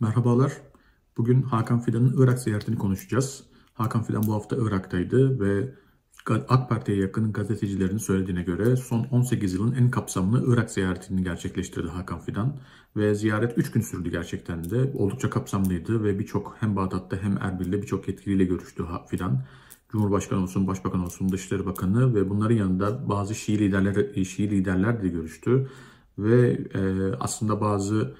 Merhabalar. Bugün Hakan Fidan'ın Irak ziyaretini konuşacağız. Hakan Fidan bu hafta Irak'taydı ve AK Parti'ye yakın gazetecilerin söylediğine göre son 18 yılın en kapsamlı Irak ziyaretini gerçekleştirdi Hakan Fidan. Ve ziyaret 3 gün sürdü gerçekten de. Oldukça kapsamlıydı ve birçok hem Bağdat'ta hem Erbil'de birçok yetkiliyle görüştü Fidan. Cumhurbaşkanı olsun, Başbakan olsun, Dışişleri Bakanı ve bunların yanında bazı Şii liderler, Şii liderler de görüştü. Ve e, aslında bazı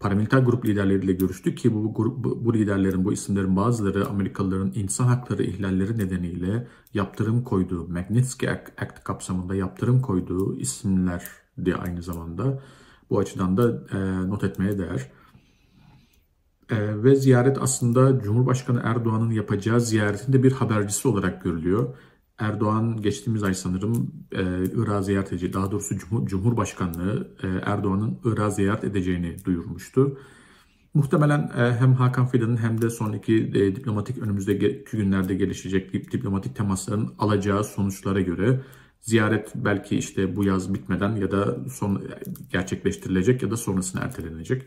paramiliter grup liderleriyle görüştü ki bu, grup, bu, bu liderlerin, bu isimlerin bazıları Amerikalıların insan hakları ihlalleri nedeniyle yaptırım koyduğu, Magnitsky Act kapsamında yaptırım koyduğu isimlerdi aynı zamanda. Bu açıdan da e, not etmeye değer. E, ve ziyaret aslında Cumhurbaşkanı Erdoğan'ın yapacağı ziyaretinde bir habercisi olarak görülüyor. Erdoğan geçtiğimiz ay sanırım e, Irak'ı ziyaret edeceği, daha doğrusu Cumhur, Cumhurbaşkanlığı e, Erdoğan'ın Irak'ı ziyaret edeceğini duyurmuştu. Muhtemelen e, hem Hakan Fidan'ın hem de sonraki e, diplomatik önümüzdeki günlerde gelişecek diplomatik temasların alacağı sonuçlara göre ziyaret belki işte bu yaz bitmeden ya da son gerçekleştirilecek ya da sonrasına ertelenecek.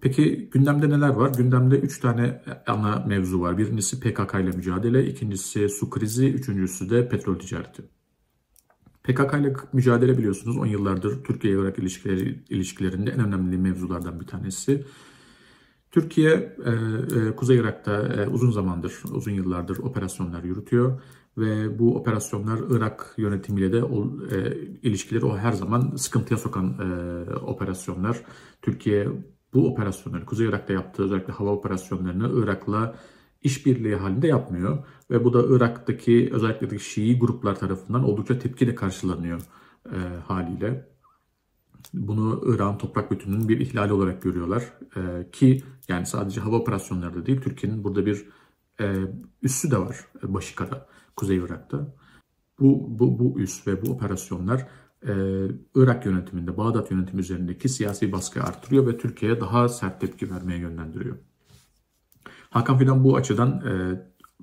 Peki gündemde neler var? Gündemde 3 tane ana mevzu var. Birincisi PKK ile mücadele, ikincisi su krizi, üçüncüsü de petrol ticareti. PKK ile mücadele biliyorsunuz 10 yıllardır Türkiye-Irak ilişkileri, ilişkilerinde en önemli mevzulardan bir tanesi. Türkiye e, e, Kuzey Irak'ta e, uzun zamandır, uzun yıllardır operasyonlar yürütüyor ve bu operasyonlar Irak yönetimiyle de o, e, ilişkileri o her zaman sıkıntıya sokan e, operasyonlar. Türkiye bu operasyonları, Kuzey Irak'ta yaptığı özellikle hava operasyonlarını Irak'la işbirliği halinde yapmıyor. Ve bu da Irak'taki özellikle Şii gruplar tarafından oldukça tepkiyle karşılanıyor e, haliyle. Bunu İran toprak bütününün bir ihlali olarak görüyorlar. E, ki yani sadece hava operasyonları da değil, Türkiye'nin burada bir e, üssü de var e, Başika'da, Kuzey Irak'ta. Bu, bu, bu üs ve bu operasyonlar e, Irak yönetiminde, Bağdat yönetimi üzerindeki siyasi baskıyı arttırıyor ve Türkiye'ye daha sert tepki vermeye yönlendiriyor. Hakan Fidan bu açıdan e,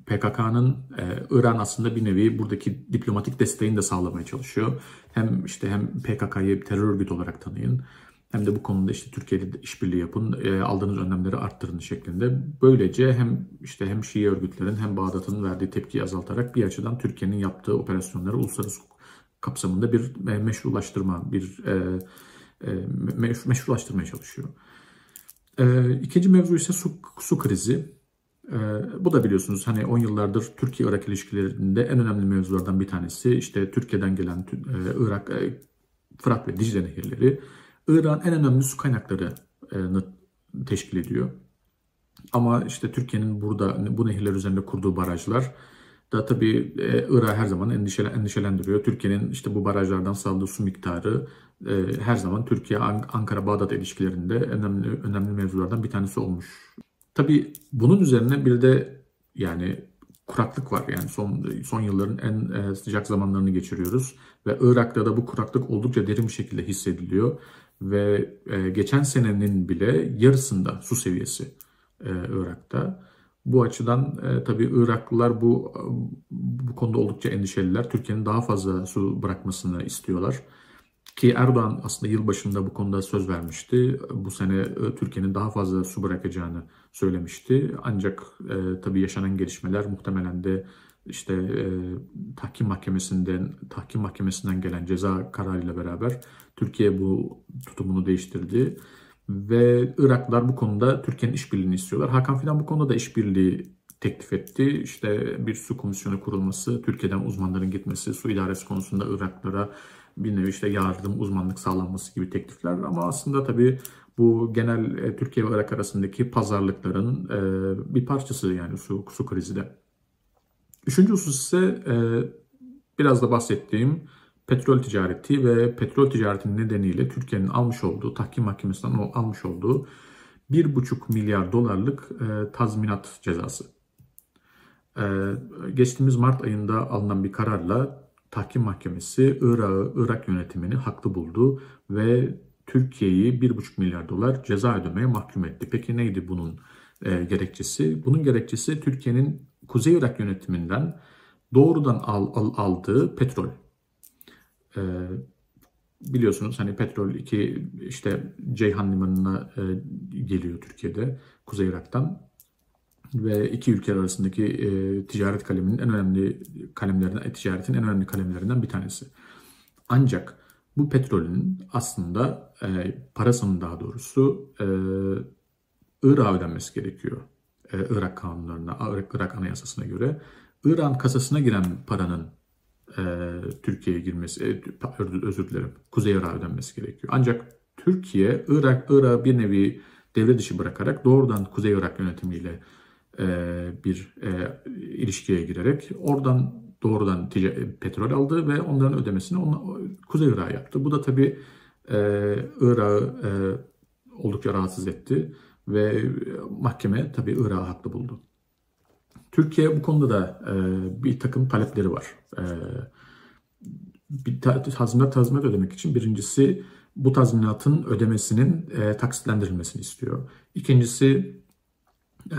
PKK'nın e, İran aslında bir nevi buradaki diplomatik desteğini de sağlamaya çalışıyor. Hem işte hem PKK'yı terör örgütü olarak tanıyın hem de bu konuda işte Türkiye'de işbirliği yapın, e, aldığınız önlemleri arttırın şeklinde. Böylece hem işte hem Şii örgütlerin hem Bağdat'ın verdiği tepkiyi azaltarak bir açıdan Türkiye'nin yaptığı operasyonları uluslararası kapsamında bir e, meşrulaştırma, bir e, e, meşrulaştırmaya çalışıyor. İkinci mevzu ise su, su krizi. Bu da biliyorsunuz hani 10 yıllardır Türkiye-Irak ilişkilerinde en önemli mevzulardan bir tanesi. İşte Türkiye'den gelen Irak, Fırat ve Dicle nehirleri Irak'ın en önemli su kaynaklarını teşkil ediyor. Ama işte Türkiye'nin burada bu nehirler üzerinde kurduğu barajlar da tabii e, Irak'ı her zaman endişelendiriyor. Türkiye'nin işte bu barajlardan sağladığı su miktarı e, her zaman Türkiye-Ankara-Bağdat ilişkilerinde önemli önemli mevzulardan bir tanesi olmuş. Tabii bunun üzerine bir de yani kuraklık var. Yani son son yılların en e, sıcak zamanlarını geçiriyoruz ve Irak'ta da bu kuraklık oldukça derin bir şekilde hissediliyor ve geçen senenin bile yarısında su seviyesi Irak'ta. Bu açıdan e, tabii Iraklılar bu bu konuda oldukça endişeliler. Türkiye'nin daha fazla su bırakmasını istiyorlar. Ki Erdoğan aslında yılbaşında bu konuda söz vermişti. Bu sene e, Türkiye'nin daha fazla su bırakacağını söylemişti. Ancak e, tabii yaşanan gelişmeler muhtemelen de işte e, tahkim mahkemesinden tahkim mahkemesinden gelen ceza kararıyla beraber Türkiye bu tutumunu değiştirdi. Ve Iraklılar bu konuda Türkiye'nin işbirliğini istiyorlar. Hakan Fidan bu konuda da işbirliği teklif etti. İşte bir su komisyonu kurulması, Türkiye'den uzmanların gitmesi, su idaresi konusunda Iraklara bir nevi işte yardım, uzmanlık sağlanması gibi teklifler. Ama aslında tabii bu genel e, Türkiye ve Irak arasındaki pazarlıkların e, bir parçası yani su, su krizi de. Üçüncü husus ise e, biraz da bahsettiğim petrol ticareti ve petrol ticaretinin nedeniyle Türkiye'nin almış olduğu, tahkim mahkemesinden almış olduğu 1,5 milyar dolarlık e, tazminat cezası. E, geçtiğimiz Mart ayında alınan bir kararla tahkim mahkemesi Irak'ı, Irak yönetimini haklı buldu ve Türkiye'yi 1,5 milyar dolar ceza ödemeye mahkum etti. Peki neydi bunun e, gerekçesi? Bunun gerekçesi Türkiye'nin Kuzey Irak yönetiminden doğrudan al, al, aldığı petrol. E, biliyorsunuz hani petrol iki işte Ceyhan Limanı'na e, geliyor Türkiye'de Kuzey Irak'tan ve iki ülke arasındaki e, ticaret kaleminin en önemli kalemlerinden, ticaretin en önemli kalemlerinden bir tanesi. Ancak bu petrolün aslında e, parasının daha doğrusu e, Irak'a ödenmesi gerekiyor. E, Irak kanunlarına, Irak, Irak anayasasına göre. Irak'ın kasasına giren paranın e, Türkiye'ye girmesi, e, özür dilerim, Kuzey Irak'a ödenmesi gerekiyor. Ancak Türkiye, Irak, Irak'ı bir nevi devre dışı bırakarak doğrudan Kuzey Irak yönetimiyle e, bir e, ilişkiye girerek oradan doğrudan petrol aldı ve onların ödemesini ona, Kuzey Irak'a yaptı. Bu da tabii e, Irak'ı e, oldukça rahatsız etti ve mahkeme tabii Irak'ı haklı buldu. Türkiye bu konuda da e, bir takım talepleri var. E, bir tazminat tazminat ödemek için birincisi bu tazminatın ödemesinin e, taksitlendirilmesini istiyor. İkincisi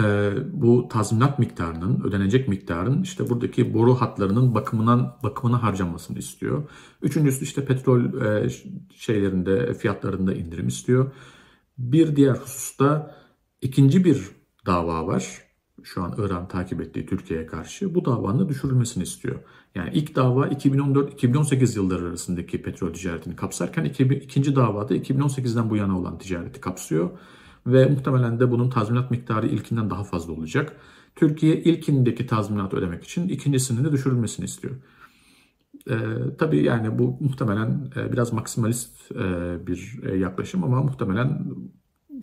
e, bu tazminat miktarının, ödenecek miktarın işte buradaki boru hatlarının bakımından bakımına harcanmasını istiyor. Üçüncüsü işte petrol e, şeylerinde fiyatlarında indirim istiyor. Bir diğer hususta ikinci bir dava var. Şu an İran takip ettiği Türkiye'ye karşı bu davanın düşürülmesini istiyor. Yani ilk dava 2014-2018 yılları arasındaki petrol ticaretini kapsarken ikinci davada 2018'den bu yana olan ticareti kapsıyor ve muhtemelen de bunun tazminat miktarı ilkinden daha fazla olacak. Türkiye ilkindeki tazminatı ödemek için ikincisinin de düşürülmesini istiyor. Ee, tabii yani bu muhtemelen e, biraz maksimalist e, bir e, yaklaşım ama muhtemelen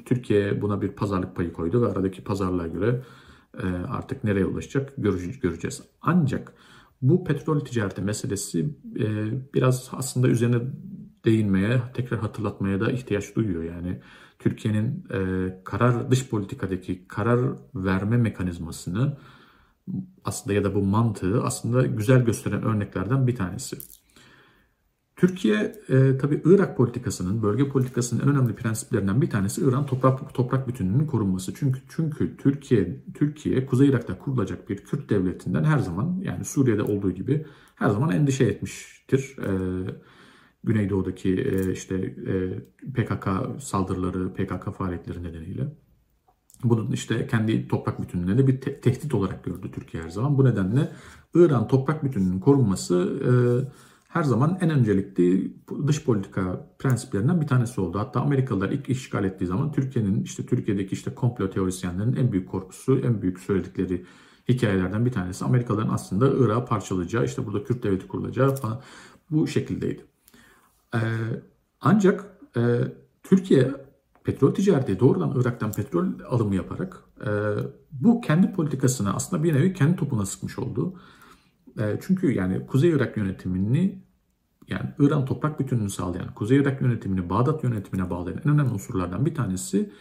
Türkiye buna bir pazarlık payı koydu ve aradaki pazarlığa göre e, artık nereye ulaşacak göreceğiz. Ancak bu petrol ticareti meselesi e, biraz aslında üzerine değinmeye, tekrar hatırlatmaya da ihtiyaç duyuyor. Yani Türkiye'nin e, karar dış politikadaki karar verme mekanizmasını aslında ya da bu mantığı aslında güzel gösteren örneklerden bir tanesi. Türkiye e, tabii Irak politikasının, bölge politikasının en önemli prensiplerinden bir tanesi İran toprak toprak bütünlüğünün korunması. Çünkü çünkü Türkiye Türkiye Kuzey Irak'ta kurulacak bir Kürt devletinden her zaman yani Suriye'de olduğu gibi her zaman endişe etmiştir. E, Güneydoğu'daki e, işte e, PKK saldırıları, PKK faaliyetleri nedeniyle. Bunun işte kendi toprak bütünlüğüne bir te- tehdit olarak gördü Türkiye her zaman. Bu nedenle İran toprak bütünlüğünün korunması e, her zaman en öncelikli dış politika prensiplerinden bir tanesi oldu. Hatta Amerikalılar ilk işgal ettiği zaman Türkiye'nin işte Türkiye'deki işte komplo teorisyenlerin en büyük korkusu, en büyük söyledikleri hikayelerden bir tanesi Amerikalıların aslında Irak'ı parçalayacağı, işte burada Kürt devleti kurulacağı falan bu şekildeydi. Ee, ancak e, Türkiye petrol ticareti doğrudan Irak'tan petrol alımı yaparak e, bu kendi politikasını aslında bir nevi kendi topuna sıkmış oldu. E, çünkü yani Kuzey Irak yönetimini yani İran toprak bütünlüğünü sağlayan, Kuzey Irak yönetimini Bağdat yönetimine bağlayan en önemli unsurlardan bir tanesi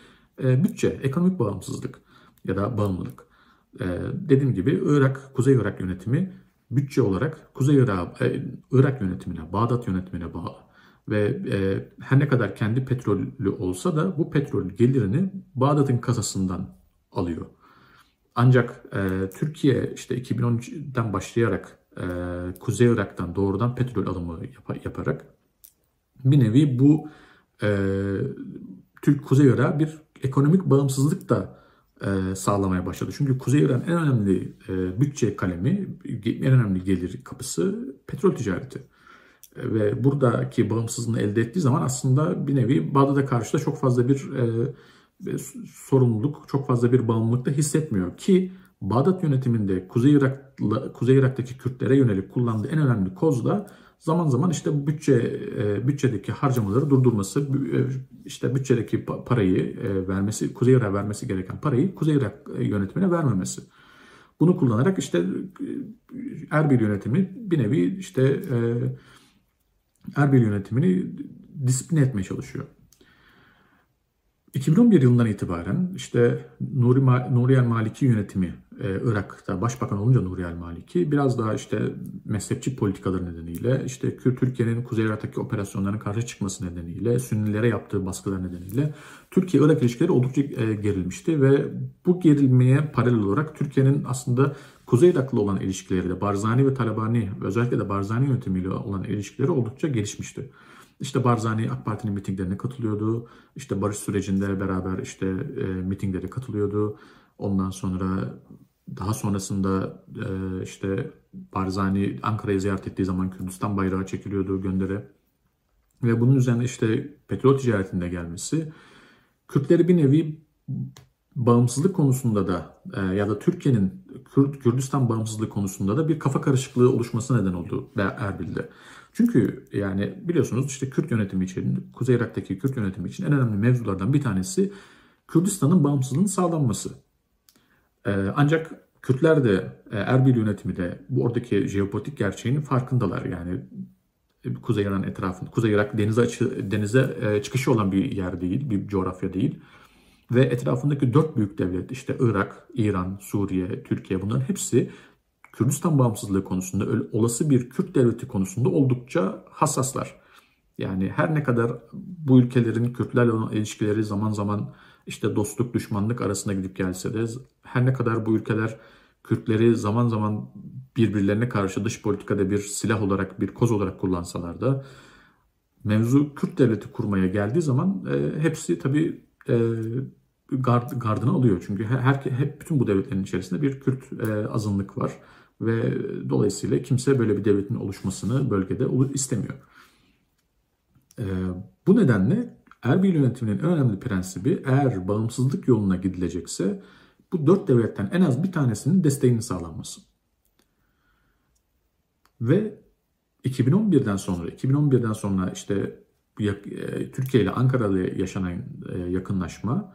e, bütçe, ekonomik bağımsızlık ya da bağımlılık. E, dediğim gibi Irak, Kuzey Irak yönetimi bütçe olarak Kuzey Irak, e, Irak yönetimine, Bağdat yönetimine bağlı. Ve e, her ne kadar kendi petrolü olsa da bu petrol gelirini Bağdat'ın kasasından alıyor. Ancak e, Türkiye işte 2013'den başlayarak Kuzey Irak'tan doğrudan petrol alımı yap- yaparak bir nevi bu e, Türk Kuzey Irak'a bir ekonomik bağımsızlık da e, sağlamaya başladı. Çünkü Kuzey Irak'ın en önemli e, bütçe kalemi, en önemli gelir kapısı petrol ticareti. E, ve buradaki bağımsızlığını elde ettiği zaman aslında bir nevi Bağdat'a karşı da çok fazla bir e, sorumluluk, çok fazla bir bağımlılık da hissetmiyor ki Bağdat yönetiminde Kuzey Irak'la Kuzey Irak'taki Kürtlere yönelik kullandığı en önemli koz da zaman zaman işte bütçe e, bütçedeki harcamaları durdurması, e, işte bütçedeki parayı e, vermesi, Kuzey Irak'a vermesi gereken parayı Kuzey Irak yönetimine vermemesi. Bunu kullanarak işte Erbil yönetimi bir nevi işte Erbil yönetimini disiplin etmeye çalışıyor. 2011 yılından itibaren işte Nuri, Nuri el Maliki yönetimi e, Irak'ta başbakan olunca Nuri el Maliki biraz daha işte mezhepçi politikaları nedeniyle işte Türkiye'nin Kuzey Irak'taki operasyonlarına karşı çıkması nedeniyle Sünnilere yaptığı baskılar nedeniyle Türkiye-Irak ilişkileri oldukça e, gerilmişti ve bu gerilmeye paralel olarak Türkiye'nin aslında Kuzey Irak'la olan ilişkileri de Barzani ve Talabani özellikle de Barzani yönetimiyle olan ilişkileri oldukça gelişmişti. İşte Barzani AK Parti'nin mitinglerine katılıyordu. İşte barış sürecinde beraber işte e, mitinglere katılıyordu. Ondan sonra daha sonrasında e, işte Barzani Ankara'yı ziyaret ettiği zaman Kürdistan bayrağı çekiliyordu göndere. Ve bunun üzerine işte petrol ticaretinde gelmesi Kürtleri bir nevi bağımsızlık konusunda da e, ya da Türkiye'nin Kürt, Kürdistan bağımsızlık konusunda da bir kafa karışıklığı oluşması neden oldu Erbil'de. Çünkü yani biliyorsunuz işte Kürt yönetimi için, Kuzey Irak'taki Kürt yönetimi için en önemli mevzulardan bir tanesi Kürdistan'ın bağımsızlığının sağlanması. E, ancak Kürtler de e, Erbil yönetimi de bu oradaki jeopolitik gerçeğinin farkındalar. Yani Kuzey Irak'ın etrafında, Kuzey Irak denize, açı, denize çıkışı olan bir yer değil, bir coğrafya değil. Ve etrafındaki dört büyük devlet işte Irak, İran, Suriye, Türkiye bunların hepsi Kürdistan bağımsızlığı konusunda olası bir Kürt devleti konusunda oldukça hassaslar. Yani her ne kadar bu ülkelerin Kürtlerle olan ilişkileri zaman zaman işte dostluk düşmanlık arasında gidip gelse de her ne kadar bu ülkeler Kürtleri zaman zaman birbirlerine karşı dış politikada bir silah olarak bir koz olarak kullansalar da mevzu Kürt devleti kurmaya geldiği zaman e, hepsi tabii e, gard, gardını alıyor. Çünkü her, hep bütün bu devletlerin içerisinde bir Kürt e, azınlık var ve dolayısıyla kimse böyle bir devletin oluşmasını bölgede istemiyor. E, bu nedenle Erbil yönetiminin en önemli prensibi eğer bağımsızlık yoluna gidilecekse bu dört devletten en az bir tanesinin desteğinin sağlanması. Ve 2011'den sonra 2011'den sonra işte e, Türkiye ile Ankara'da yaşanan e, yakınlaşma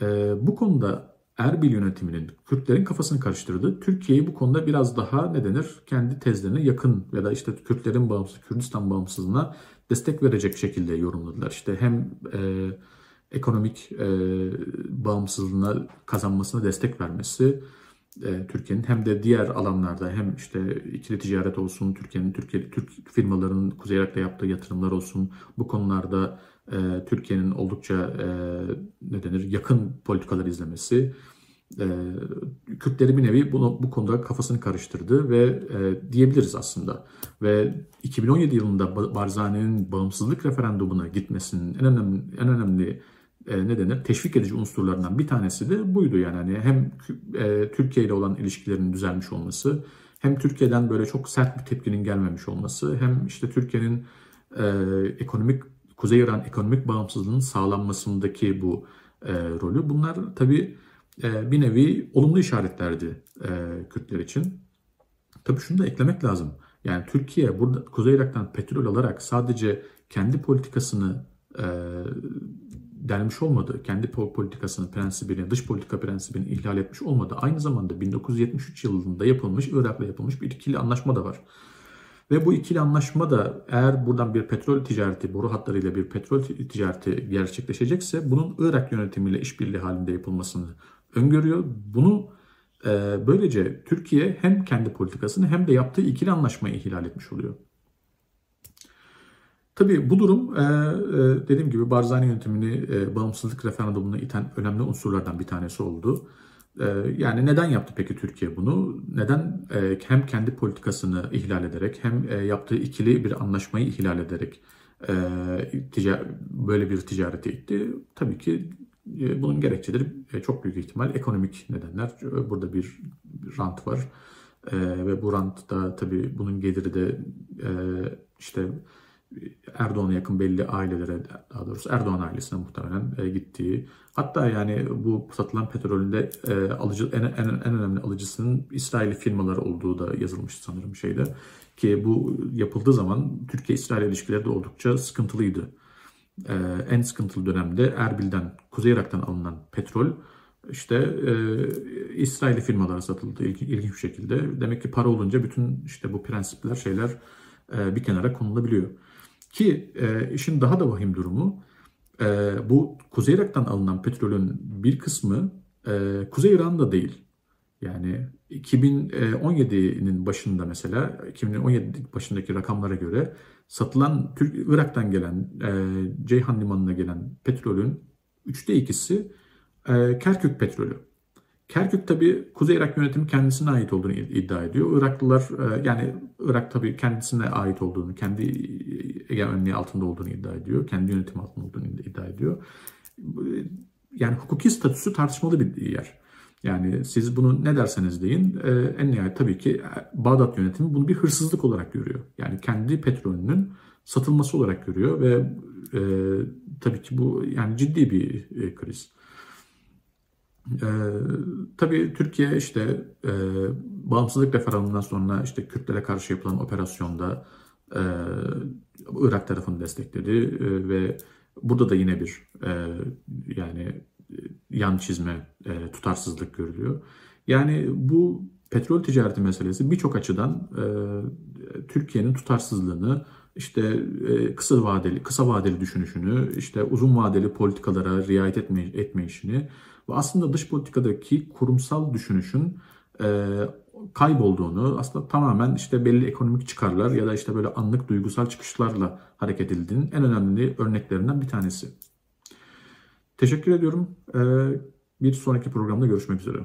e, bu konuda Erbil yönetiminin Kürtlerin kafasını karıştırdı. Türkiye'yi bu konuda biraz daha ne denir kendi tezlerine yakın ya da işte Kürtlerin bağımsız Kürdistan bağımsızlığına destek verecek şekilde yorumladılar. İşte hem e, ekonomik e, bağımsızlığına kazanmasına destek vermesi e, Türkiye'nin hem de diğer alanlarda hem işte ikili ticaret olsun, Türkiye'nin Türkiye Türk firmalarının Kuzey Irak'ta yaptığı yatırımlar olsun bu konularda e, Türkiye'nin oldukça e, ne denir yakın politikalar izlemesi e, Kürtleri bir nevi bunu, bu konuda kafasını karıştırdı ve e, diyebiliriz aslında. Ve 2017 yılında Barzani'nin bağımsızlık referandumuna gitmesinin en önemli en önemli e, ne denir teşvik edici unsurlarından bir tanesi de buydu yani hani hem e, Türkiye ile olan ilişkilerin düzelmiş olması hem Türkiye'den böyle çok sert bir tepkinin gelmemiş olması hem işte Türkiye'nin e, ekonomik Kuzey İran ekonomik bağımsızlığının sağlanmasındaki bu e, rolü bunlar tabii bir nevi olumlu işaretlerdi e, Kürtler için. Tabii şunu da eklemek lazım. Yani Türkiye burada Kuzey Irak'tan petrol alarak sadece kendi politikasını e, olmadı. Kendi politikasının prensibini, dış politika prensibini ihlal etmiş olmadı. Aynı zamanda 1973 yılında yapılmış, Irak'la yapılmış bir ikili anlaşma da var. Ve bu ikili anlaşma da eğer buradan bir petrol ticareti, boru hatlarıyla bir petrol ticareti gerçekleşecekse bunun Irak yönetimiyle işbirliği halinde yapılmasını öngörüyor. Bunu e, böylece Türkiye hem kendi politikasını hem de yaptığı ikili anlaşmayı ihlal etmiş oluyor. Tabii bu durum e, e, dediğim gibi Barzani yönetimini e, bağımsızlık referandumuna iten önemli unsurlardan bir tanesi oldu. E, yani neden yaptı peki Türkiye bunu? Neden e, hem kendi politikasını ihlal ederek hem e, yaptığı ikili bir anlaşmayı ihlal ederek e, böyle bir ticarete itti? Tabii ki bunun gerekçeleri e, çok büyük ihtimal ekonomik nedenler. Burada bir rant var. E, ve bu rant da tabii bunun geliri de e, işte Erdoğan'a yakın belli ailelere daha doğrusu Erdoğan ailesine muhtemelen e, gittiği hatta yani bu satılan petrolünde e, alıcı en, en, en önemli alıcısının İsrail firmaları olduğu da yazılmış sanırım şeyde ki bu yapıldığı zaman Türkiye-İsrail ilişkileri de oldukça sıkıntılıydı. E, en sıkıntılı dönemde Erbil'den, Kuzey Irak'tan alınan petrol işte e, İsrail firmalara satıldı ilginç, ilginç bir şekilde. Demek ki para olunca bütün işte bu prensipler şeyler e, bir kenara konulabiliyor. Ki e, işin daha da vahim durumu e, bu Kuzey Irak'tan alınan petrolün bir kısmı e, Kuzey İran'da değil. Yani 2017'nin başında mesela 2017 başındaki rakamlara göre satılan Türk Irak'tan gelen e, Ceyhan limanına gelen petrolün üçte ikisi e, Kerkük petrolü. Kerkük tabi Kuzey Irak yönetimi kendisine ait olduğunu iddia ediyor. Iraklılar e, yani Irak tabi kendisine ait olduğunu, kendi egemenliği altında olduğunu iddia ediyor. Kendi yönetim altında olduğunu iddia ediyor. Yani hukuki statüsü tartışmalı bir yer. Yani siz bunu ne derseniz deyin e, en nihayet tabii ki Bağdat yönetimi bunu bir hırsızlık olarak görüyor. Yani kendi petrolünün satılması olarak görüyor ve e, tabii ki bu yani ciddi bir e, kriz. E, tabii Türkiye işte e, bağımsızlık referandumdan sonra işte Kürtlere karşı yapılan operasyonda e, Irak tarafını destekledi e, ve burada da yine bir e, yani yan çizme, e, tutarsızlık görülüyor. Yani bu petrol ticareti meselesi birçok açıdan e, Türkiye'nin tutarsızlığını, işte e, kısa vadeli kısa vadeli düşünüşünü, işte uzun vadeli politikalara riayet etme, etme işini ve aslında dış politikadaki kurumsal düşünüşün e, kaybolduğunu, aslında tamamen işte belli ekonomik çıkarlar ya da işte böyle anlık duygusal çıkışlarla hareket edildiğinin en önemli örneklerinden bir tanesi. Teşekkür ediyorum. Ee, bir sonraki programda görüşmek üzere.